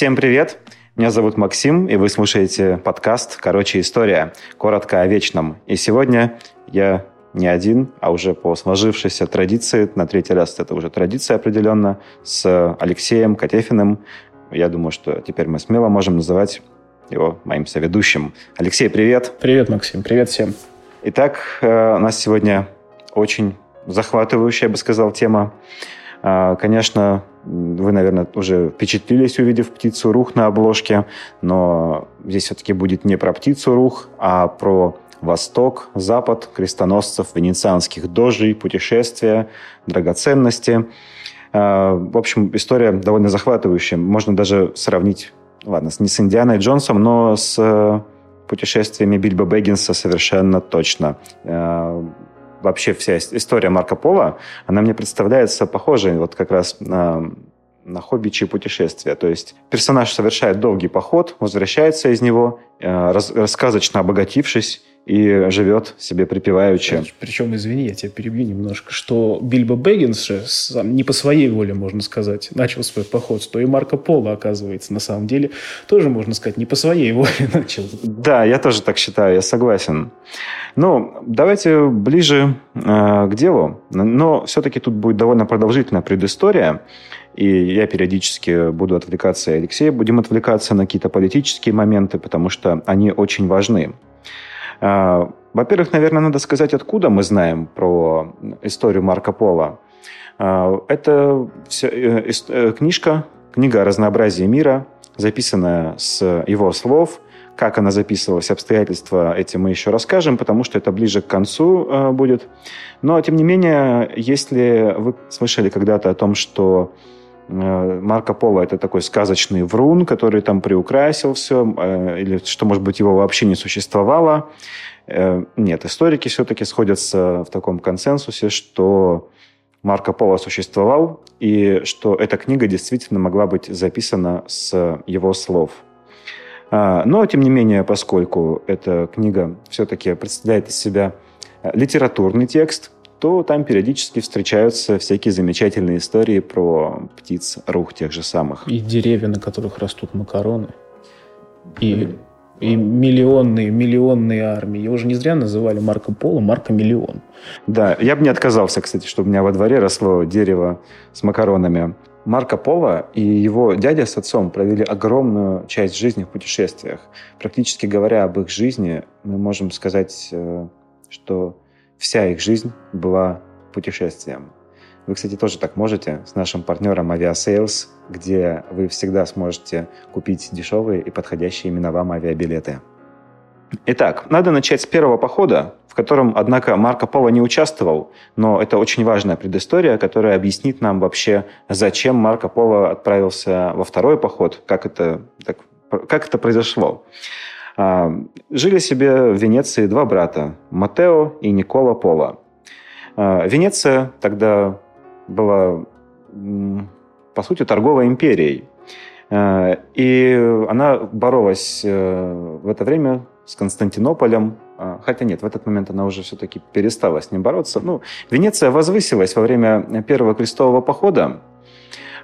Всем привет! Меня зовут Максим, и вы слушаете подкаст «Короче, история». Коротко о вечном. И сегодня я не один, а уже по сложившейся традиции, на третий раз это уже традиция определенно, с Алексеем Котефиным. Я думаю, что теперь мы смело можем называть его моим соведущим. Алексей, привет! Привет, Максим, привет всем! Итак, э, у нас сегодня очень захватывающая, я бы сказал, тема. Э, конечно, вы, наверное, уже впечатлились, увидев птицу рух на обложке, но здесь все-таки будет не про птицу рух, а про Восток, Запад, крестоносцев, венецианских дожей, путешествия, драгоценности. Э, в общем, история довольно захватывающая. Можно даже сравнить, ладно, не с Индианой Джонсом, но с путешествиями Бильбо Бэггинса совершенно точно. Вообще вся история Марко Поло, она мне представляется похожей вот как раз на на хоббичьи путешествия. То есть персонаж совершает долгий поход, возвращается из него, э, рас, рассказочно обогатившись, и живет себе припеваючи. Причем, извини, я тебя перебью немножко, что Бильбо Бэггинс же сам, не по своей воле, можно сказать, начал свой поход, что и Марко Поло, оказывается, на самом деле, тоже, можно сказать, не по своей воле начал. Да, я тоже так считаю, я согласен. Ну, давайте ближе э, к делу. Но все-таки тут будет довольно продолжительная предыстория. И я периодически буду отвлекаться, и Алексей будем отвлекаться на какие-то политические моменты, потому что они очень важны. А, во-первых, наверное, надо сказать, откуда мы знаем про историю Марко Поло. А, это все, э, э, книжка, книга «Разнообразие мира», записанная с его слов. Как она записывалась, обстоятельства эти мы еще расскажем, потому что это ближе к концу э, будет. Но, тем не менее, если вы слышали когда-то о том, что Марко Поло это такой сказочный врун, который там приукрасил все, э, или что, может быть, его вообще не существовало. Э, нет, историки все-таки сходятся в таком консенсусе, что Марко Поло существовал, и что эта книга действительно могла быть записана с его слов. Но, тем не менее, поскольку эта книга все-таки представляет из себя литературный текст – то там периодически встречаются всякие замечательные истории про птиц, рух тех же самых. И деревья, на которых растут макароны. И, и миллионные, миллионные армии. Его же не зря называли Марко Поло Марко Миллион. Да, я бы не отказался, кстати, чтобы у меня во дворе росло дерево с макаронами. Марко Поло и его дядя с отцом провели огромную часть жизни в путешествиях. Практически говоря об их жизни, мы можем сказать, э, что вся их жизнь была путешествием. Вы, кстати, тоже так можете с нашим партнером Aviasales, где вы всегда сможете купить дешевые и подходящие именно вам авиабилеты. Итак, надо начать с первого похода, в котором, однако, Марко Поло не участвовал, но это очень важная предыстория, которая объяснит нам вообще, зачем Марко Поло отправился во второй поход, как это, так, как это произошло. А, жили себе в Венеции два брата, Матео и Никола Пола. А, Венеция тогда была, по сути, торговой империей. А, и она боролась э, в это время с Константинополем, хотя нет, в этот момент она уже все-таки перестала с ним бороться. Ну, Венеция возвысилась во время первого крестового похода,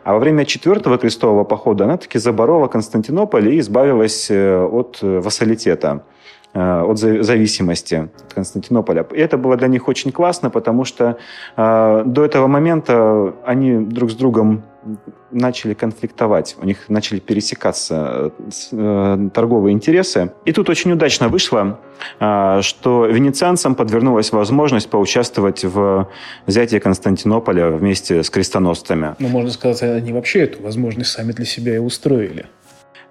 а во время четвертого крестового похода она таки заборола Константинополь и избавилась э, от э, вассалитета э, от зависимости от Константинополя. И это было для них очень классно, потому что э, до этого момента они друг с другом начали конфликтовать, у них начали пересекаться э, торговые интересы. И тут очень удачно вышло, э, что венецианцам подвернулась возможность поучаствовать в взятии Константинополя вместе с крестоносцами. Ну, можно сказать, они вообще эту возможность сами для себя и устроили.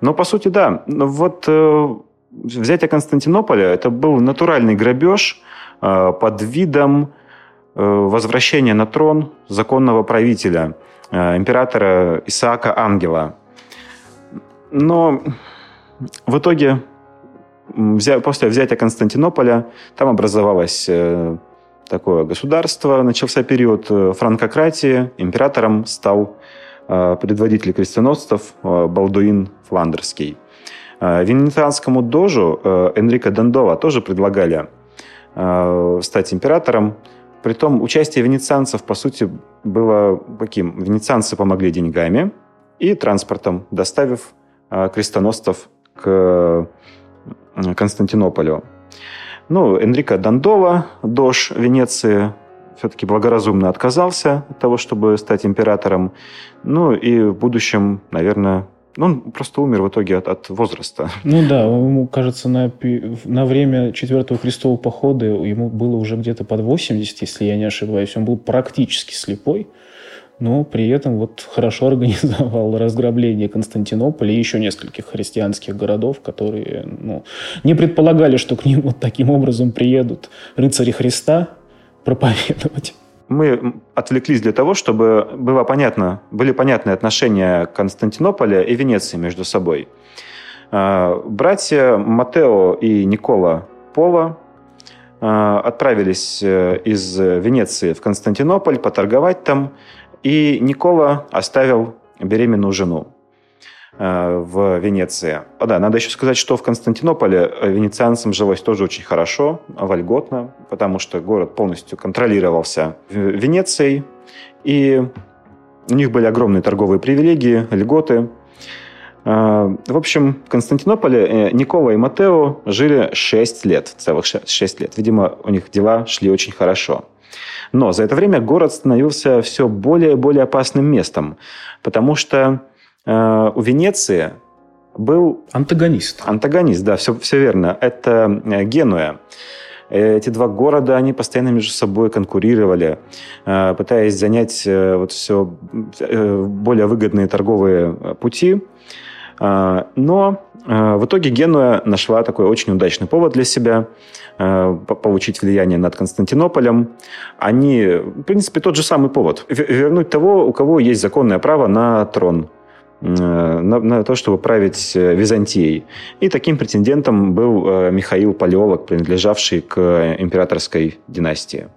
Ну, по сути, да. Вот э, взятие Константинополя – это был натуральный грабеж э, под видом э, возвращения на трон законного правителя – Э, императора Исаака Ангела. Но в итоге после взятия Константинополя там образовалось э, такое государство, начался период э, франкократии, императором стал предводитель крестоносцев Балдуин Фландерский. Венецианскому дожу Энрико Дандова тоже предлагали стать императором, Притом участие венецианцев, по сути, было каким? Венецианцы помогли деньгами и транспортом, доставив крестоносцев к Константинополю. Ну, Энрико Дандова, дож Венеции, все-таки благоразумно отказался от того, чтобы стать императором. Ну и в будущем, наверное, ну, он просто умер в итоге от, от возраста. Ну да, ему, кажется, на, на время Четвертого крестового похода ему было уже где-то под 80, если я не ошибаюсь. Он был практически слепой, но при этом вот хорошо организовал разграбление Константинополя и еще нескольких христианских городов, которые ну, не предполагали, что к ним вот таким образом приедут рыцари Христа проповедовать мы отвлеклись для того, чтобы было понятно, были понятны отношения Константинополя и Венеции между собой. А, братья Матео и Никола Пола отправились э, из Венеции в Константинополь поторговать там, и Никола оставил беременную жену. Э, в Венеции. А, да, надо еще сказать, что в Константинополе э, венецианцам жилось тоже очень хорошо, вольготно, потому что город полностью контролировался Венецией, и у них были огромные торговые привилегии, льготы. Э, в общем, в Константинополе Никола и Матео жили 6 лет, целых 6 лет. Видимо, у них дела шли очень хорошо. Но за это время город становился все более и более опасным местом, потому что у Венеции был... Антагонист. Антагонист, да, все, все верно. Это э, Генуя. Эти два города, они постоянно между собой конкурировали, э, пытаясь занять вот все более выгодные торговые пути. Но в итоге Генуя нашла такой очень удачный повод для себя получить влияние над Константинополем. Они, в принципе, тот же самый повод. Вернуть того, у кого есть законное право на трон – Э, на, на то, чтобы править э, Византией. И таким претендентом был э, Михаил Палеолог, принадлежавший к императорской династии.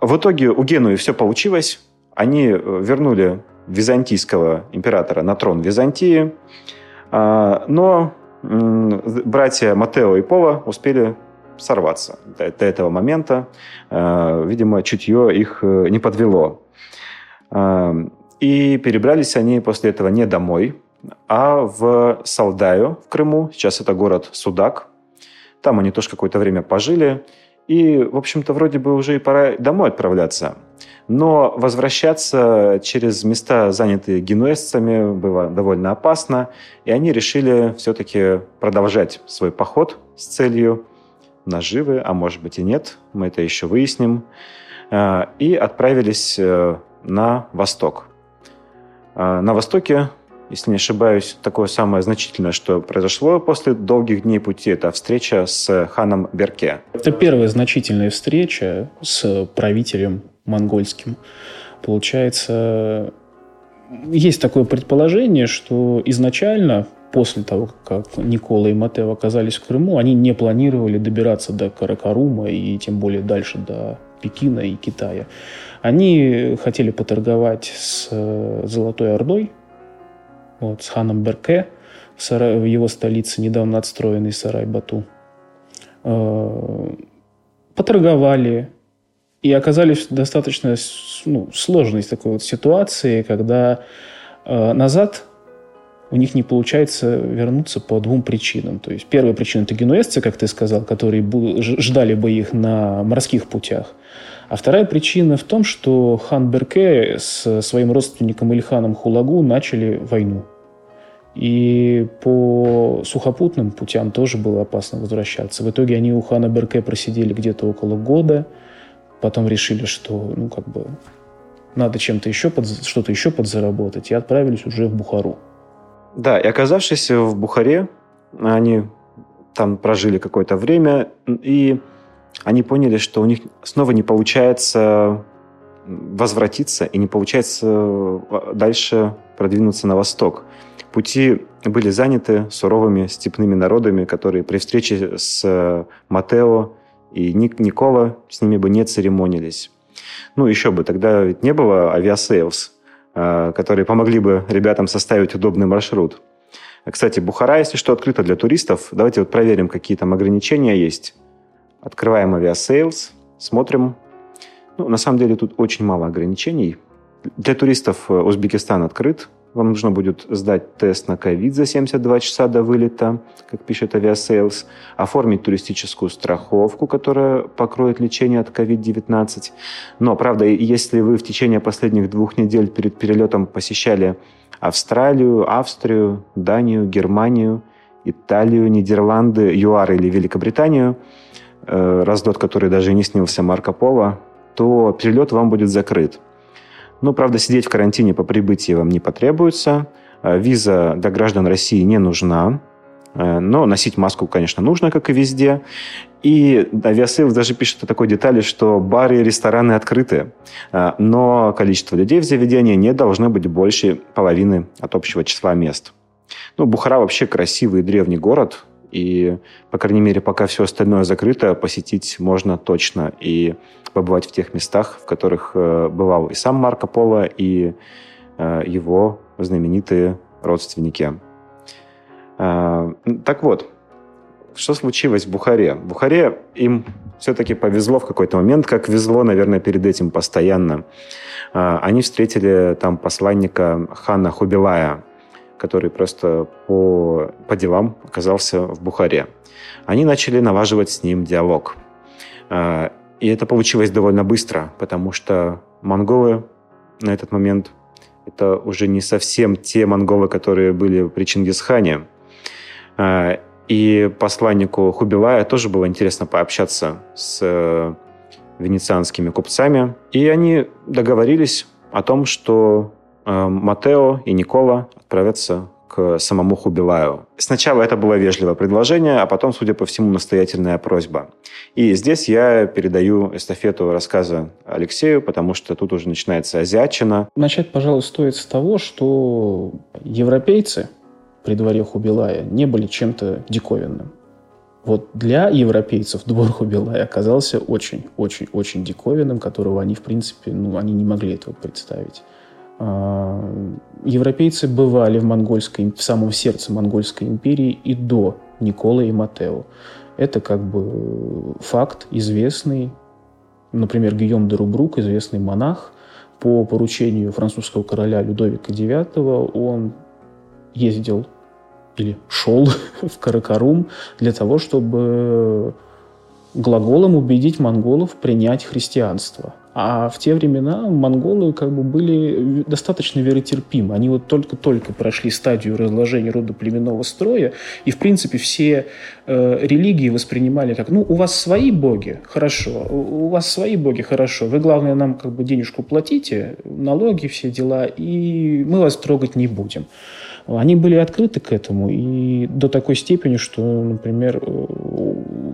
В итоге у Генуи все получилось. Они вернули византийского императора на трон Византии, а, но братья Матео и Пола успели сорваться до, до этого момента. Видимо, чутье их не подвело. И перебрались они после этого не домой, а в Салдаю в Крыму. Сейчас это город Судак. Там они тоже какое-то время пожили. И, в общем-то, вроде бы уже и пора домой отправляться. Но возвращаться через места, занятые генуэзцами, было довольно опасно. И они решили все-таки продолжать свой поход с целью наживы, а может быть и нет, мы это еще выясним. А, и отправились э, на восток. А, на Востоке, если не ошибаюсь, такое самое значительное, что произошло после долгих дней пути, это встреча с ханом Берке. Это первая значительная встреча с правителем монгольским. Получается, есть такое предположение, что изначально после того, как Никола и Матео оказались в Крыму, они не планировали добираться до Каракарума и тем более дальше до Пекина и Китая. Они хотели поторговать с э, Золотой Ордой, вот, с ханом Берке, в, сарай, в его столице, недавно отстроенный сарай Бату. Э, поторговали и оказались в достаточно ну, сложной такой вот ситуации, когда э, назад у них не получается вернуться по двум причинам. То есть первая причина – это генуэзцы, как ты сказал, которые ждали бы их на морских путях. А вторая причина в том, что хан Берке с своим родственником Ильханом Хулагу начали войну. И по сухопутным путям тоже было опасно возвращаться. В итоге они у хана Берке просидели где-то около года, потом решили, что ну, как бы, надо чем-то еще под, что-то еще подзаработать, и отправились уже в Бухару. Да, и оказавшись в Бухаре, они там прожили какое-то время, и они поняли, что у них снова не получается возвратиться и не получается э, дальше продвинуться на восток. Пути были заняты суровыми степными народами, которые при встрече с э, Матео и Ник Никола с ними бы не церемонились. Ну, еще бы, тогда ведь не было Aviasales, которые помогли бы ребятам составить удобный маршрут. Кстати, Бухара, если что, открыта для туристов. Давайте вот проверим, какие там ограничения есть. Открываем Aviasales, смотрим. Ну, на самом деле тут очень мало ограничений. Для туристов э, Узбекистан открыт, вам нужно будет сдать тест на ковид за 72 часа до вылета, как пишет Aviasales, оформить туристическую страховку, которая покроет лечение от COVID-19. Но, правда, если вы в течение последних двух недель перед перелетом посещали Австралию, Австрию, Данию, Германию, Италию, Нидерланды, ЮАР или Великобританию, э, раздот, который даже не снился Марко Поло, то перелет вам будет закрыт. Ну, правда, сидеть в карантине по прибытии вам не потребуется. Э, виза для граждан России не нужна. Э, но носить маску, конечно, нужно, как и везде. И Aviasales даже пишет о такой детали, что бары и рестораны открыты, э, но количество людей в заведении не должно быть больше половины от общего числа мест. Ну, Бухара вообще красивый древний город, и, по крайней мере, пока все остальное закрыто, посетить можно точно и побывать в тех местах, в которых э, бывал и сам Марко Поло, и э, его знаменитые родственники. Э, так вот, что случилось в Бухаре? В Бухаре им все-таки повезло в какой-то момент, как везло, наверное, перед этим постоянно. Они встретили там посланника хана Хубилая, который просто по, по делам оказался в Бухаре. Они начали налаживать с ним диалог. А, и это получилось довольно быстро, потому что монголы на этот момент это уже не совсем те монголы, которые были при Чингисхане. А, и посланнику Хубилая тоже было интересно пообщаться с э, венецианскими купцами. И они договорились о том, что Э, Матео и Никола отправятся к самому Хубилаю. Сначала это было вежливое предложение, а потом, судя по всему, настоятельная просьба. И здесь я передаю эстафету рассказа Алексею, потому что тут уже начинается азиатчина. Начать, пожалуй, стоит с того, что европейцы при дворе Хубилая не были чем-то диковинным. Вот для европейцев двор Хубилая оказался очень-очень-очень диковинным, которого они, в принципе, ну, они не могли этого представить. А, европейцы бывали в, монгольской, в самом сердце монгольской империи и до Николы и Матео. Это как бы факт известный. Например, Гийом де Рубрук, известный монах, по поручению французского короля Людовика IX он ездил или шел в Каракарум для того, чтобы глаголом убедить монголов принять христианство. А в те времена монголы как бы были достаточно веротерпимы. Они вот только-только прошли стадию разложения рода племенного строя, и, в принципе, все э, религии воспринимали как, ну, у вас свои боги, хорошо, у вас свои боги, хорошо, вы, главное, нам как бы денежку платите, налоги, все дела, и мы вас трогать не будем. Они были открыты к этому, и до такой степени, что, например,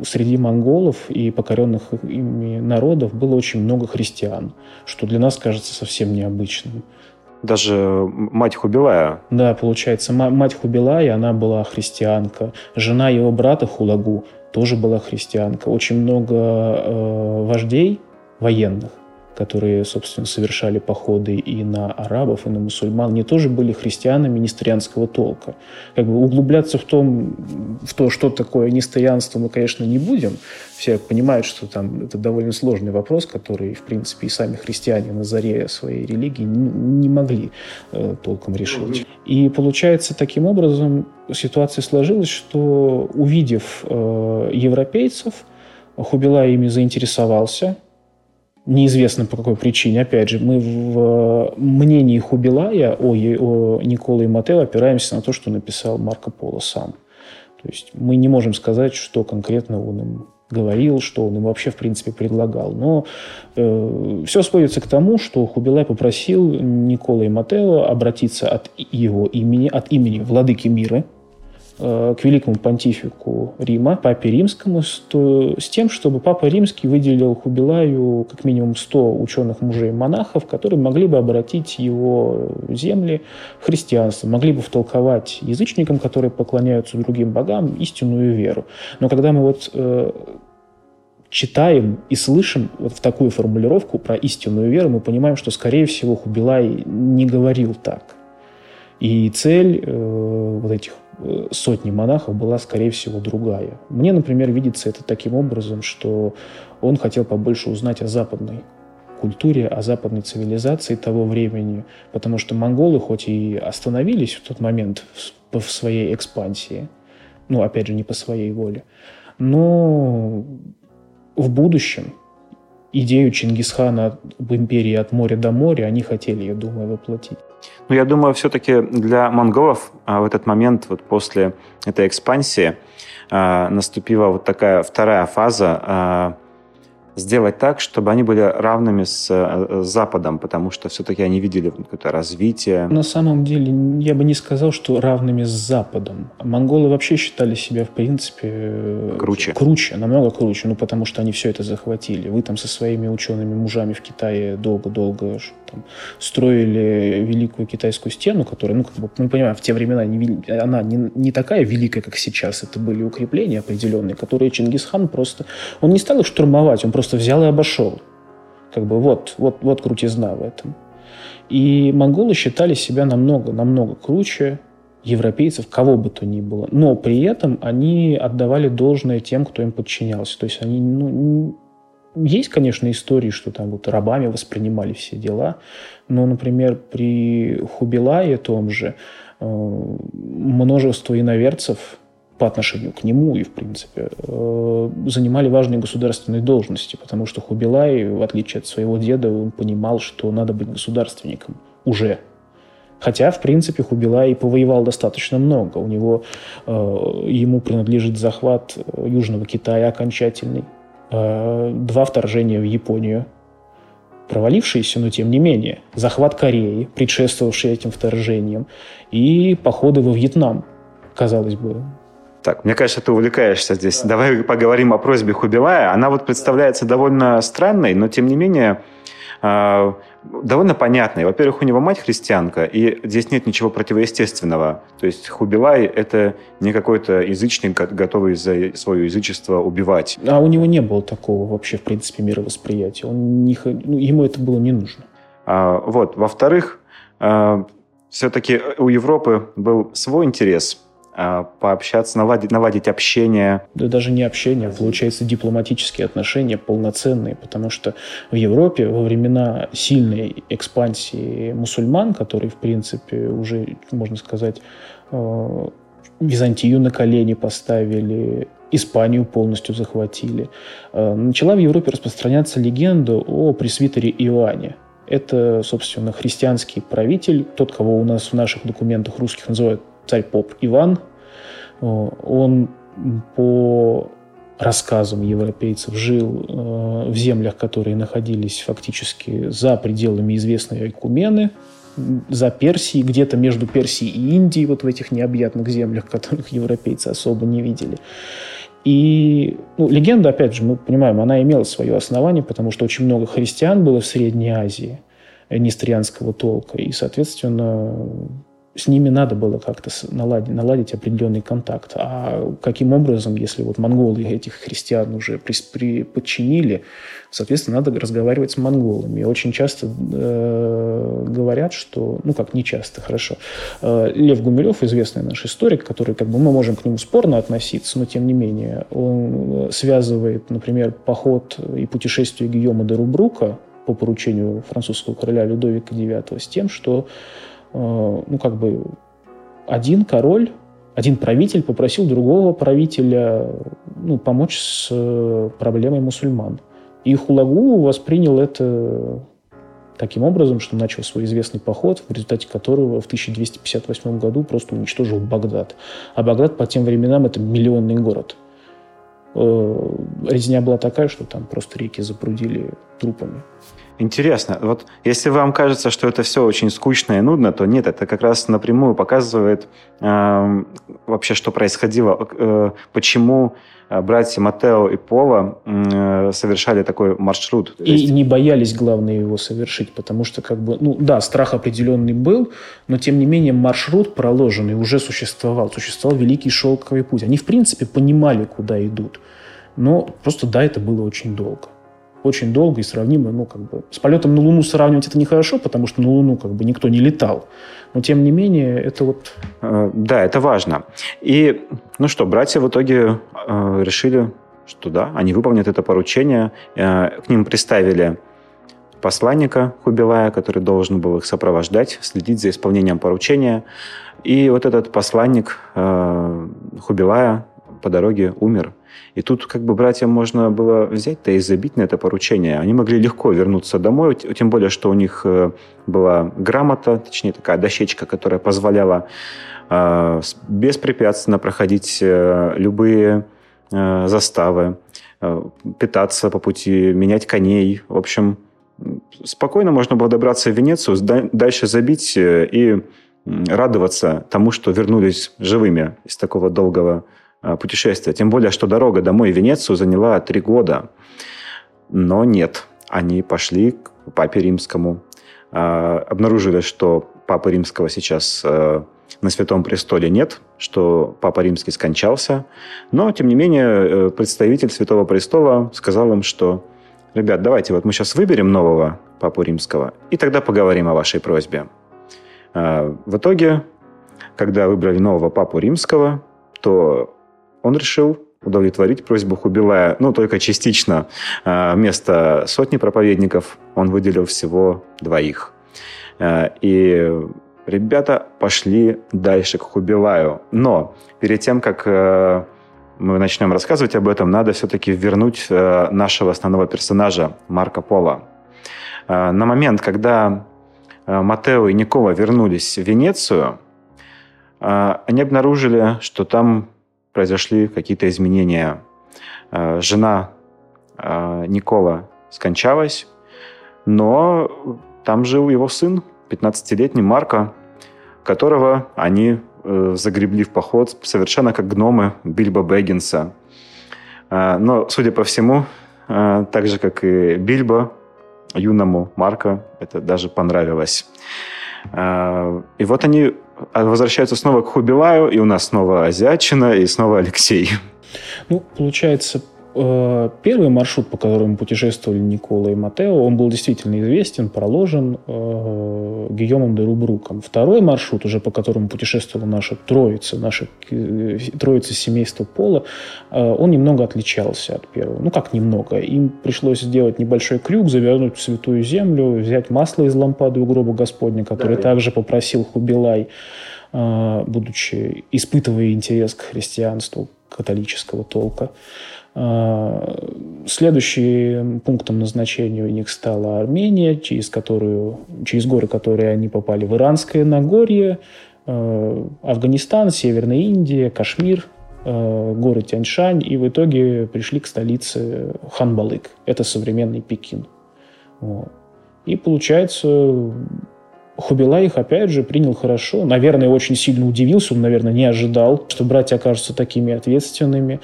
среди монголов и покоренных ими народов было очень много христиан, что для нас кажется совсем необычным. Даже мать Хубилая. Да, получается, мать Хубилая, она была христианка. Жена его брата Хулагу тоже была христианка. Очень много э, вождей военных которые, собственно, совершали походы и на арабов, и на мусульман, они тоже были христианами нестрианского толка. Как бы углубляться в, том, в то, что такое нестрианство, мы, конечно, не будем. Все понимают, что там это довольно сложный вопрос, который, в принципе, и сами христиане на заре своей религии не могли э, толком решить. И получается, таким образом ситуация сложилась, что увидев э, европейцев, Хубила ими заинтересовался, неизвестно по какой причине. Опять же, мы в мнении Хубилая о, о Николе Матео опираемся на то, что написал Марко Поло сам. То есть мы не можем сказать, что конкретно он им говорил, что он им вообще, в принципе, предлагал. Но э, все сводится к тому, что Хубилай попросил Никола и Матео обратиться от его имени, от имени владыки мира, Э, к великому понтифику Рима, папе римскому, с, с тем, чтобы папа римский выделил Хубилаю как минимум 100 ученых мужей-монахов, которые могли бы обратить его земли в христианство, могли бы втолковать язычникам, которые поклоняются другим богам, истинную веру. Но когда мы вот э, читаем и слышим вот в такую формулировку про истинную веру, мы понимаем, что, скорее всего, Хубилай не говорил так. И цель э, вот этих Э, сотни монахов была, скорее всего, другая. Мне, например, видится это таким образом, что он хотел побольше узнать о западной культуре, о западной цивилизации того времени, потому что монголы хоть и остановились в тот момент в, в своей экспансии, ну, опять же, не по своей воле, но в будущем идею Чингисхана в империи от моря до моря они хотели, я думаю, воплотить. Ну, я думаю, все-таки для монголов а, в этот момент, вот после этой экспансии, а, наступила вот такая вторая фаза а, сделать так, чтобы они были равными с э, Западом, потому что все-таки они видели какое-то развитие. На самом деле, я бы не сказал, что равными с Западом. Монголы вообще считали себя, в принципе, э, круче. Круче, намного круче, ну, потому что они все это захватили. Вы там со своими учеными мужами в Китае долго-долго там, строили Великую Китайскую стену, которая, ну, как бы, мы понимаем, в те времена не, она не, не такая великая, как сейчас. Это были укрепления определенные, которые Чингисхан просто... Он не стал их штурмовать, он просто просто взял и обошел. Как бы вот, вот, вот крутизна в этом. И монголы считали себя намного, намного круче европейцев, кого бы то ни было. Но при этом они отдавали должное тем, кто им подчинялся. То есть они, ну, есть, конечно, истории, что там вот рабами воспринимали все дела, но, например, при Хубилае том же э, множество иноверцев по отношению к нему и, в принципе, э, занимали важные государственные должности, потому что Хубилай, в отличие от своего деда, он понимал, что надо быть государственником уже. Хотя, в принципе, Хубилай повоевал достаточно много. У него, э, ему принадлежит захват Южного Китая окончательный, э, два вторжения в Японию, провалившиеся, но тем не менее, захват Кореи, предшествовавший этим вторжениям, и походы во Вьетнам, казалось бы, так, мне кажется, ты увлекаешься здесь. Давай поговорим о просьбе Хубилая. Она вот представляется довольно странной, но тем не менее э, довольно понятной. Во-первых, у него мать христианка, и здесь нет ничего противоестественного. То есть Хубилай – это не какой-то язычник, готовый за свое язычество убивать. А у него не было такого вообще, в принципе, мировосприятия. Он не, ну, ему это было не нужно. А, вот. Во-вторых, э, все-таки у Европы был свой интерес – а, пообщаться, наладить, наладить общение. Да даже не общение, получается дипломатические отношения полноценные, потому что в Европе во времена сильной экспансии мусульман, которые, в принципе, уже, можно сказать, э, Византию на колени поставили, Испанию полностью захватили. Э, начала в Европе распространяться легенда о пресвитере Иоанне. Это, собственно, христианский правитель, тот, кого у нас в наших документах русских называют царь-поп Иван. Он по рассказам европейцев жил э, в землях, которые находились фактически за пределами известной Айкумены, за Персией, где-то между Персией и Индией, вот в этих необъятных землях, которых европейцы особо не видели. И ну, легенда, опять же, мы понимаем, она имела свое основание, потому что очень много христиан было в Средней Азии, нестрианского толка, и, соответственно, с ними надо было как-то наладить, наладить определенный контакт. А каким образом, если вот монголы этих христиан уже при, при, подчинили, соответственно, надо разговаривать с монголами. И очень часто э, говорят, что, ну как не часто, хорошо, э, Лев Гумилев, известный наш историк, который, как бы мы можем к нему спорно относиться, но тем не менее, он связывает, например, поход и путешествие Гийома де Рубрука по поручению французского короля Людовика IX с тем, что Э, ну, как бы один король, один правитель попросил другого правителя ну, помочь с э, проблемой мусульман. И Хулагу воспринял это таким образом, что начал свой известный поход, в результате которого в 1258 году просто уничтожил Багдад. А Багдад по тем временам это миллионный город. Э, резня была такая, что там просто реки запрудили трупами. Интересно. Вот если вам кажется, что это все очень скучно и нудно, то нет, это как раз напрямую показывает э, вообще, что происходило, э, почему э, братья Матео и Пола э, совершали такой маршрут. И есть... не боялись, главное, его совершить, потому что, как бы, ну да, страх определенный был, но тем не менее маршрут проложенный уже существовал. Существовал Великий Шелковый путь. Они, в принципе, понимали, куда идут. Но просто, да, это было очень долго очень долго и сравнимо, ну, как бы, с полетом на Луну сравнивать это нехорошо, потому что на Луну, как бы, никто не летал. Но, тем не менее, это вот... Э, да, это важно. И, ну что, братья в итоге э, решили, что да, они выполнят это поручение. Э, к ним приставили посланника Хубилая, который должен был их сопровождать, следить за исполнением поручения. И вот этот посланник э, Хубилая по дороге умер. И тут как бы братьям можно было взять-то и забить на это поручение. Они могли легко вернуться домой, тем более, что у них э, была грамота, точнее такая дощечка, которая позволяла э, беспрепятственно проходить э, любые заставы, питаться по пути, менять коней. В общем, спокойно можно было добраться в Венецию, дальше забить и радоваться тому, что вернулись живыми из такого долгого путешествия. Тем более, что дорога домой в Венецию заняла три года. Но нет, они пошли к папе римскому, э, обнаружили, что папы римского сейчас э, на Святом Престоле нет, что Папа Римский скончался. Но, тем не менее, представитель Святого Престола сказал им, что «Ребят, давайте вот мы сейчас выберем нового Папу Римского, и тогда поговорим о вашей просьбе». В итоге, когда выбрали нового Папу Римского, то он решил удовлетворить просьбу Хубилая, ну, только частично. А, вместо сотни проповедников он выделил всего двоих. А, и ребята пошли дальше к Хубилаю. Но перед тем, как э, мы начнем рассказывать об этом, надо все-таки вернуть э, нашего основного персонажа Марка Пола. На момент, когда э, Матео и Никола вернулись в Венецию, они обнаружили, что там произошли какие-то изменения. Э, жена э, Никола скончалась, но там жил его сын, 15-летний Марко, которого они э, загребли в поход совершенно как гномы Бильбо Бэггинса. Но, судя по всему, так же, как и Бильбо, юному Марко это даже понравилось. И вот они а возвращаются снова к Хубилаю, и у нас снова Азиатчина, и снова Алексей. Ну, получается, первый маршрут, по которому путешествовали Никола и Матео, он был действительно известен, проложен э, Гийомом де Рубруком. Второй маршрут, уже по которому путешествовала наша троица, наша э, троица семейства Пола, э, он немного отличался от первого. Ну, как немного. Им пришлось сделать небольшой крюк, завернуть в Святую Землю, взять масло из лампады у гроба Господня, который да, также попросил Хубилай, э, будучи испытывая интерес к христианству католического толка. А, следующим пунктом назначения у них стала Армения, через, которую, через горы которые они попали в Иранское Нагорье, а, Афганистан, Северная Индия, Кашмир, а, горы Тяньшань, и в итоге пришли к столице Ханбалык. Это современный Пекин. Вот. И получается, Хубилай их, опять же, принял хорошо. Наверное, очень сильно удивился. Он, наверное, не ожидал, что братья окажутся такими ответственными.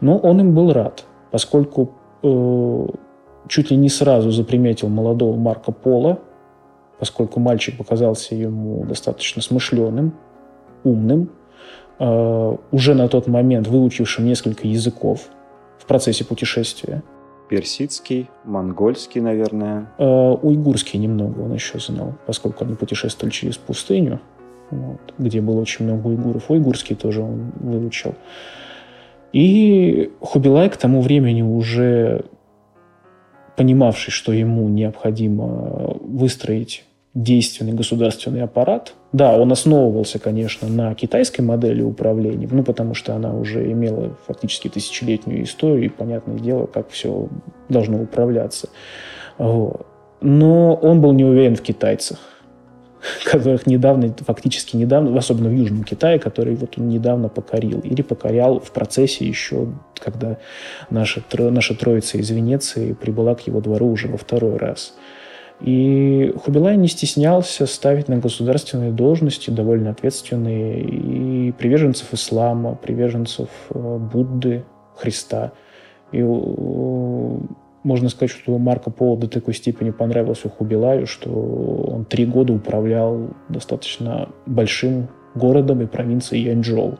Но он им был рад, поскольку э, чуть ли не сразу заприметил молодого Марка Пола, поскольку мальчик показался ему достаточно смышленым, умным, э, уже на тот момент выучившим несколько языков в процессе путешествия – персидский, монгольский, наверное. Э, уйгурский немного он еще знал, поскольку они путешествовали через пустыню, вот, где было очень много уйгуров. Уйгурский тоже он выучил. И Хубилай к тому времени уже понимавший, что ему необходимо выстроить действенный государственный аппарат. Да, он основывался, конечно, на китайской модели управления, ну, потому что она уже имела фактически тысячелетнюю историю, и понятное дело, как все должно управляться. Вот. Но он был не уверен в китайцах, которых недавно, фактически недавно, особенно в Южном Китае, который вот он недавно покорил. Или покорял в процессе еще, когда наша, наша троица из Венеции прибыла к его двору уже во второй раз. И Хубилай не стеснялся ставить на государственные должности довольно ответственные и приверженцев ислама, приверженцев э, Будды, Христа. И э, можно сказать, что Марко Поло до такой степени понравился Хубилаю, что он три года управлял достаточно большим городом и провинцией Янчжоу.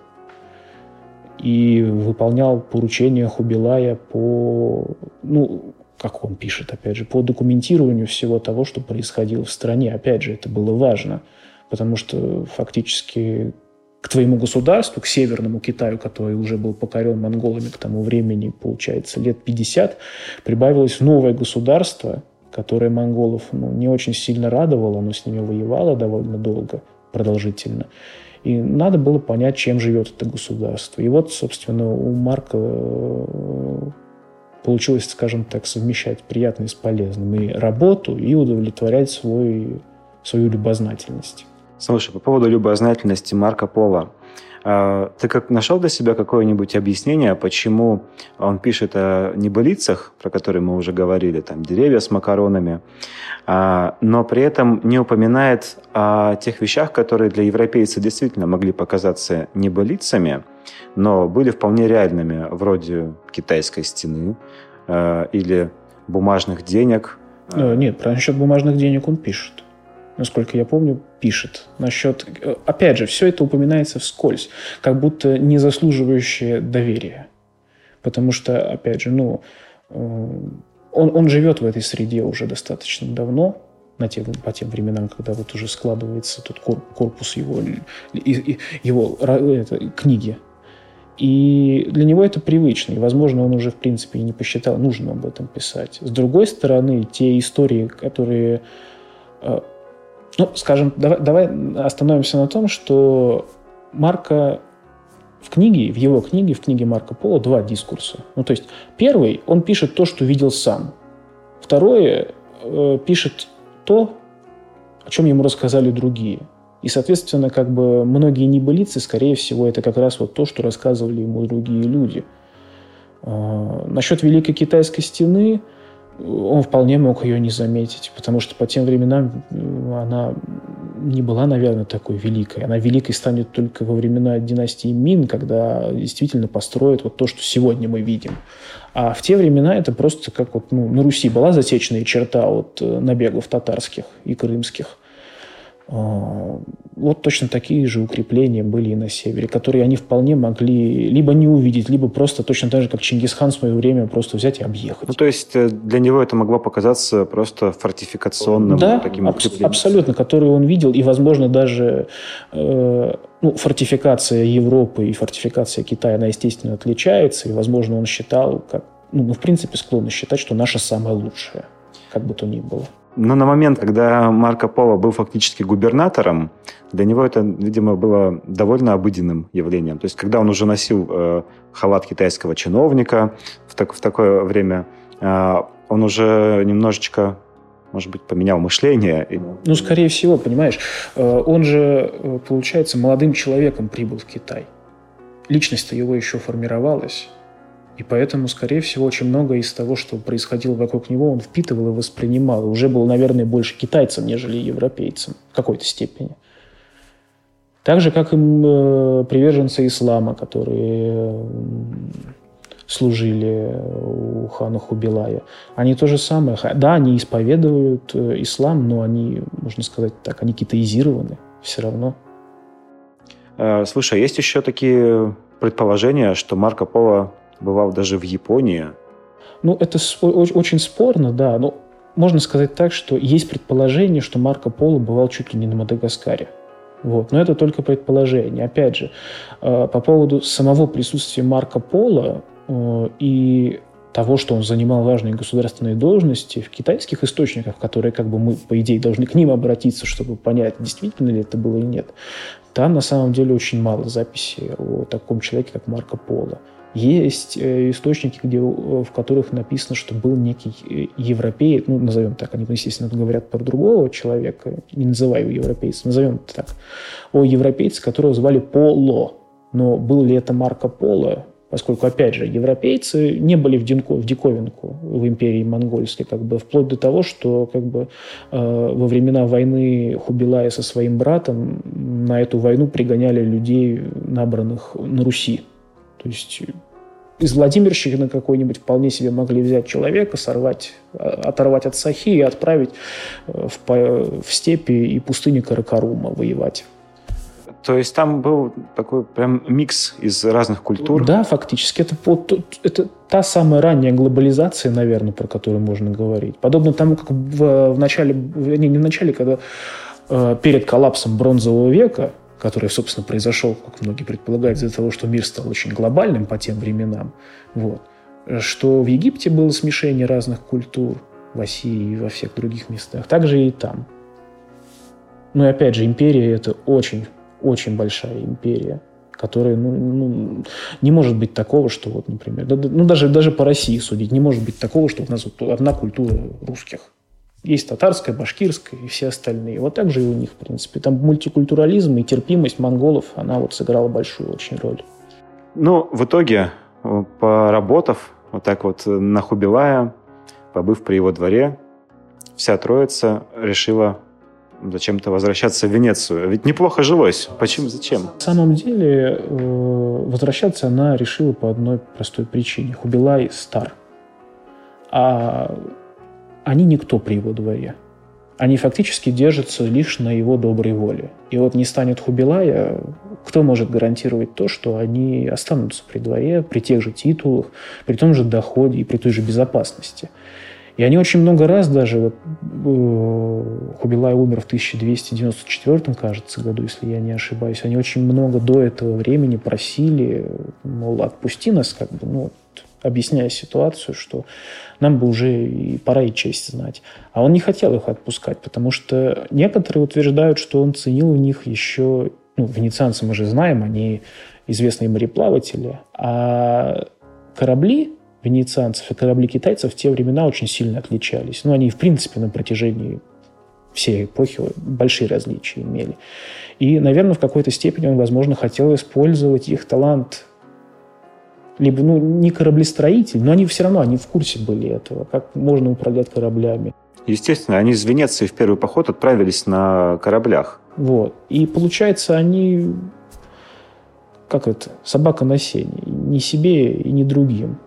И выполнял поручения Хубилая по... Ну, как он пишет, опять же, по документированию всего того, что происходило в стране. Опять же, это было важно, потому что фактически к твоему государству, к Северному Китаю, который уже был покорен монголами к тому времени, получается, лет 50, прибавилось новое государство, которая монголов ну, не очень сильно радовала, но с ними воевала довольно долго, продолжительно. И надо было понять, чем живет это государство. И вот, собственно, у Марка э, получилось, скажем так, совмещать приятное с полезным. И работу, и удовлетворять свой, свою любознательность. Слушай, по поводу любознательности Марка Пола. А, ты как нашел для себя какое-нибудь объяснение, почему он пишет о небылицах, про которые мы уже говорили, там деревья с макаронами, а, но при этом не упоминает о тех вещах, которые для европейца действительно могли показаться небылицами, но были вполне реальными, вроде китайской стены а, или бумажных денег. Э, нет, про насчет бумажных денег он пишет насколько я помню, пишет насчет... Э, опять же, все это упоминается вскользь, как будто не заслуживающее доверия. Потому что, опять же, ну, э, он, он живет в этой среде уже достаточно давно, на те, по тем временам, когда вот уже складывается тот корпус его, его это, книги. И для него это привычно, и, возможно, он уже, в принципе, и не посчитал нужным об этом писать. С другой стороны, те истории, которые э, ну, скажем, давай, давай остановимся на том, что Марка в книге, в его книге, в книге Марка Пола два дискурса. Ну, то есть первый, он пишет то, что видел сам. Второе, э, пишет то, о чем ему рассказали другие. И, соответственно, как бы многие небылицы, скорее всего, это как раз вот то, что рассказывали ему другие люди. Э, насчет Великой Китайской стены – он вполне мог ее не заметить, потому что по тем временам она не была, наверное, такой великой. Она великой станет только во времена династии Мин, когда действительно построят вот то, что сегодня мы видим. А в те времена это просто как вот ну, на Руси была засечная черта от э, набегов татарских и крымских. А, вот точно такие же укрепления были и на севере, которые они вполне могли либо не увидеть, либо просто точно так же, как Чингисхан в свое время, просто взять и объехать. Ну, то есть э, для него это могло показаться просто фортификационным да, таким аб- абсолютно, который он видел, и, возможно, даже э, ну, фортификация Европы и фортификация Китая, она, естественно, отличается, и, возможно, он считал, как, ну, мы, в принципе, склонны считать, что наша самая лучшая, как бы то ни было. Но на момент, когда Марко Поло был фактически губернатором, для него это, видимо, было довольно обыденным явлением. То есть, когда он уже носил э, халат китайского чиновника в, так, в такое время, э, он уже немножечко может быть, поменял мышление. Ну, скорее всего, понимаешь, э, он же, э, получается, молодым человеком прибыл в Китай. Личность-то его еще формировалась. И поэтому, скорее всего, очень многое из того, что происходило вокруг него, он впитывал и воспринимал. Уже был, наверное, больше китайцем, нежели европейцем в какой-то степени. Так же, как и э, приверженцы ислама, которые служили у хана Хубилая. Они то же самое. Да, они исповедуют э, ислам, но они, можно сказать так, они китаизированы все равно. Э, слушай, а есть еще такие предположения, что Марко Поло бывал даже в Японии. Ну, это очень спорно, да. Но можно сказать так, что есть предположение, что Марко Поло бывал чуть ли не на Мадагаскаре. Вот. Но это только предположение. Опять же, э, по поводу самого присутствия Марко Поло э, и того, что он занимал важные государственные должности в китайских источниках, которые как бы мы, по идее, должны к ним обратиться, чтобы понять, действительно ли это было или нет, там на самом деле очень мало записей о таком человеке, как Марко Поло. Есть э, источники, где, в которых написано, что был некий э, европеец, ну, назовем так, они, естественно, говорят про другого человека, не называя его европейцем, назовем это так, о европейце, которого звали Поло. Но был ли это Марко Поло, поскольку, опять же, европейцы не были в, динко, в диковинку в империи монгольской, как бы, вплоть до того, что как бы, э, во времена войны Хубилая со своим братом на эту войну пригоняли людей, набранных на Руси. То есть из Владимирщины какой-нибудь вполне себе могли взять человека, сорвать, а, оторвать от Сахи и отправить э, в, в степи и пустыни Каракарума воевать. То есть там был такой прям микс из разных культур? Да, фактически. Это, это та самая ранняя глобализация, наверное, про которую можно говорить. Подобно тому, как в, в начале, не, не в начале, когда э, перед коллапсом бронзового века который, собственно, произошел, как многие предполагают, из-за того, что мир стал очень глобальным по тем временам, вот, что в Египте было смешение разных культур, в России и во всех других местах. Также и там. Но и опять же, империя – это очень, очень большая империя, которая ну, ну, не может быть такого, что вот, например, да, ну даже, даже по России судить, не может быть такого, что у нас вот одна культура русских. Есть татарская, башкирская и все остальные. Вот так же и у них, в принципе. Там мультикультурализм и терпимость монголов, она вот сыграла большую очень роль. Ну, в итоге, э, поработав вот так вот на Хубилая, побыв при его дворе, вся троица решила зачем-то возвращаться в Венецию. Ведь неплохо жилось. Почему? Зачем? На самом деле, э, возвращаться она решила по одной простой причине. Хубилай стар. А они никто при его дворе они фактически держатся лишь на его доброй воле. И вот не станет Хубилая, кто может гарантировать то, что они останутся при дворе, при тех же титулах, при том же доходе и при той же безопасности. И они очень много раз даже, вот э, Хубилай умер в 1294, кажется, году, если я не ошибаюсь, они очень много до этого времени просили, мол, отпусти нас, как бы, ну, объясняя ситуацию, что нам бы уже и пора и честь знать. А он не хотел их отпускать, потому что некоторые утверждают, что он ценил в них еще... Ну, венецианцы мы же знаем, они известные мореплаватели, а корабли венецианцев и корабли китайцев в те времена очень сильно отличались. Ну, они, в принципе, на протяжении всей эпохи большие различия имели. И, наверное, в какой-то степени он, возможно, хотел использовать их талант либо ну, не кораблестроитель, но они все равно они в курсе были этого, как можно управлять кораблями. Естественно, они из Венеции в первый поход отправились на кораблях. Вот. И получается, они как это, собака на сене, ни себе и ни другим.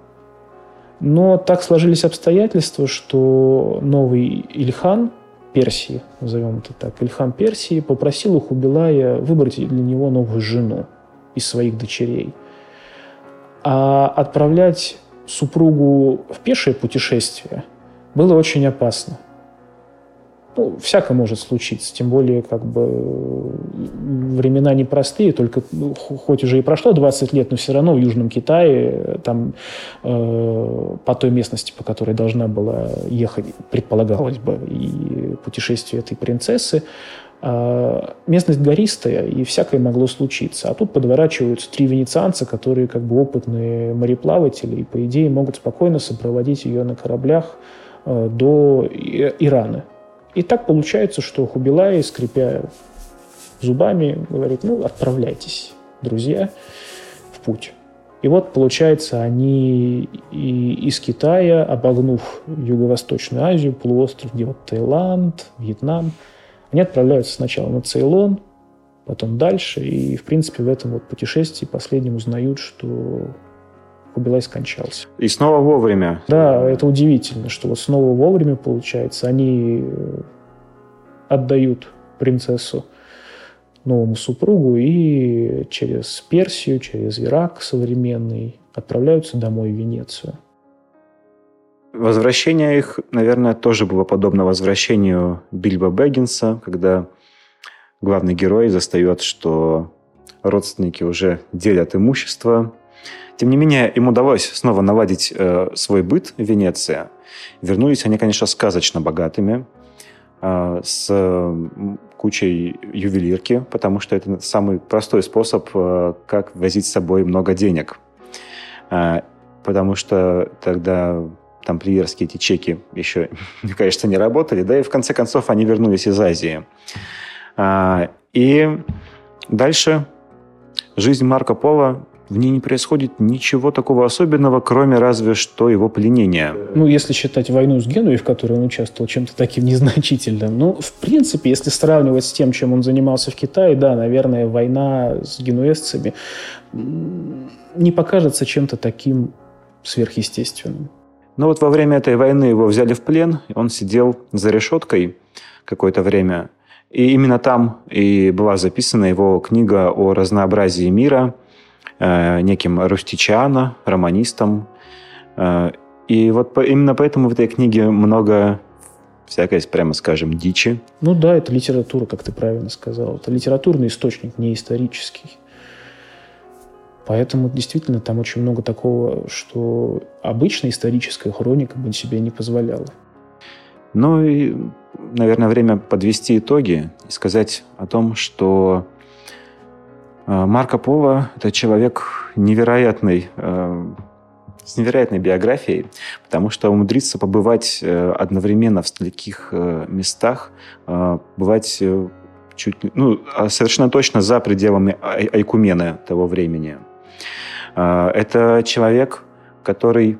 Но так сложились обстоятельства, что новый Ильхан Персии, назовем это так, Ильхан Персии попросил у Хубилая выбрать для него новую жену из своих дочерей – а отправлять супругу в пешее путешествие было очень опасно. Ну, всяко может случиться, тем более как бы времена непростые, только ну, хоть уже и прошло 20 лет, но все равно в Южном Китае, там э, по той местности, по которой должна была ехать, предполагалось бы, и путешествие этой принцессы, местность гористая, и всякое могло случиться. А тут подворачиваются три венецианца, которые как бы опытные мореплаватели, и, по идее, могут спокойно сопроводить ее на кораблях а, до Ирана. И так получается, что Хубилай, скрипя зубами, говорит, ну, отправляйтесь, друзья, в путь. И вот, получается, они и из Китая, обогнув Юго-Восточную Азию, полуостров, где вот Таиланд, Вьетнам – они отправляются сначала на Цейлон, потом дальше, и, в принципе, в этом вот путешествии последним узнают, что Кубилай скончался. И снова вовремя. Да, это удивительно, что вот снова вовремя получается. Они э, отдают принцессу новому супругу и через Персию, через Ирак современный отправляются домой в Венецию. Возвращение их, наверное, тоже было подобно возвращению Бильбо Бэггинса, когда главный герой застает, что родственники уже делят имущество. Тем не менее, им удалось снова наладить э, свой быт в Венеции. Вернулись они, конечно, сказочно богатыми, э, с кучей ювелирки, потому что это самый простой способ, э, как возить с собой много денег. Э, потому что тогда тамплиерские эти чеки еще, конечно, не работали, да, и в конце концов они вернулись из Азии. А, и дальше жизнь Марко Поло в ней не происходит ничего такого особенного, кроме разве что его пленения. Ну, если считать войну с Генуей, в которой он участвовал, чем-то таким незначительным. Ну, в принципе, если сравнивать с тем, чем он занимался в Китае, да, наверное, война с генуэзцами не покажется чем-то таким сверхъестественным. Но вот во время этой войны его взяли в плен, он сидел за решеткой какое-то время. И именно там и была записана его книга о разнообразии мира э, неким Рустичиано, романистом. Э, и вот по, именно поэтому в этой книге много всякой, прямо скажем, дичи. Ну да, это литература, как ты правильно сказал. Это литературный источник, не исторический. Поэтому действительно там очень много такого, что обычная историческая хроника бы себе не позволяла. Ну и, наверное, время подвести итоги и сказать о том, что э, Марко Поло – это человек невероятный, э, с невероятной биографией, потому что умудриться побывать э, одновременно в таких местах, бывать чуть, ну, а совершенно точно за пределами Айкумены того времени. Это человек, который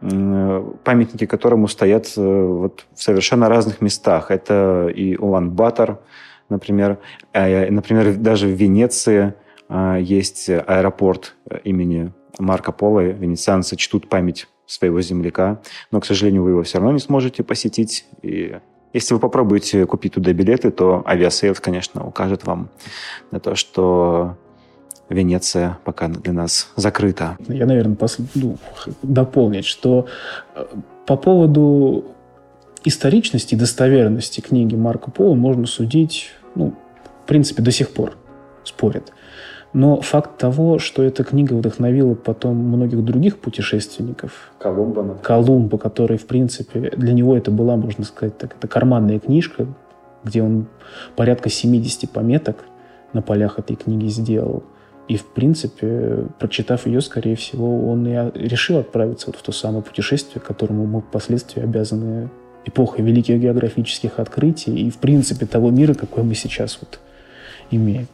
памятники которому стоят э, вот в совершенно разных местах. Это и Улан-Батор, например. А, например, даже в Венеции есть аэропорт э, имени Марко Поло. Венецианцы чтут память своего земляка, но, к сожалению, вы его все равно не сможете посетить. И если вы попробуете купить туда билеты, то Aviasales, конечно, укажет вам на то, что Венеция пока для нас закрыта. Я, наверное, пос... ну, дополнить, что э, по поводу историчности и достоверности книги Марко Поло можно судить, ну, в принципе, до сих пор спорят. Но факт того, что эта книга вдохновила потом многих других путешественников. Колумба, например. Колумба, который, в принципе, для него это была, можно сказать, так, это карманная книжка, где он порядка 70 пометок на полях этой книги сделал. И, в принципе, прочитав ее, скорее всего, он и решил отправиться вот в то самое путешествие, которому мы впоследствии обязаны эпохой великих географических открытий и, в принципе, того мира, какой мы сейчас вот имеем.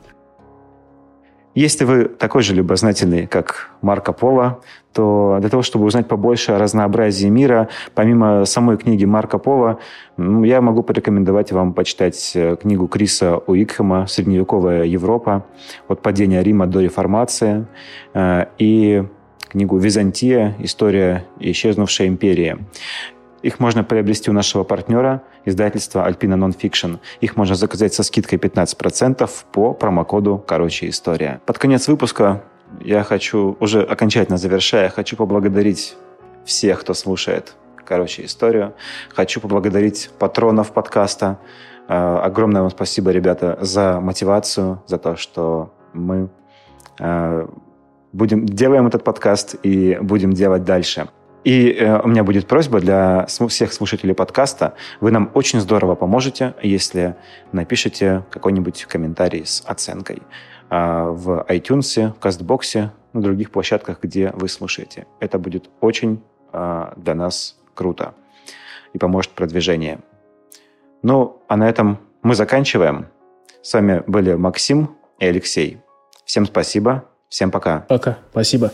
Если вы такой же любознательный, как Марко Поло, то для того, чтобы узнать побольше о разнообразии мира, помимо самой книги Марко Поло, я могу порекомендовать вам почитать э, книгу Криса Уикхэма «Средневековая Европа. От падения Рима до реформации» э, и книгу «Византия. История исчезнувшей империи». Их можно приобрести у нашего партнера, издательства Alpina Nonfiction. Их можно заказать со скидкой 15% по промокоду «Короче, история». Под конец выпуска я хочу, уже окончательно завершая, хочу поблагодарить всех, кто слушает «Короче, историю». Хочу поблагодарить патронов подкаста. Э, огромное вам спасибо, ребята, за мотивацию, за то, что мы э, будем, делаем этот подкаст и будем делать дальше. И э, у меня будет просьба для всех слушателей подкаста. Вы нам очень здорово поможете, если напишите какой-нибудь комментарий с оценкой э, в iTunes, в CastBox, на других площадках, где вы слушаете. Это будет очень э, для нас круто и поможет продвижению. Ну, а на этом мы заканчиваем. С вами были Максим и Алексей. Всем спасибо. Всем пока. Пока. Спасибо.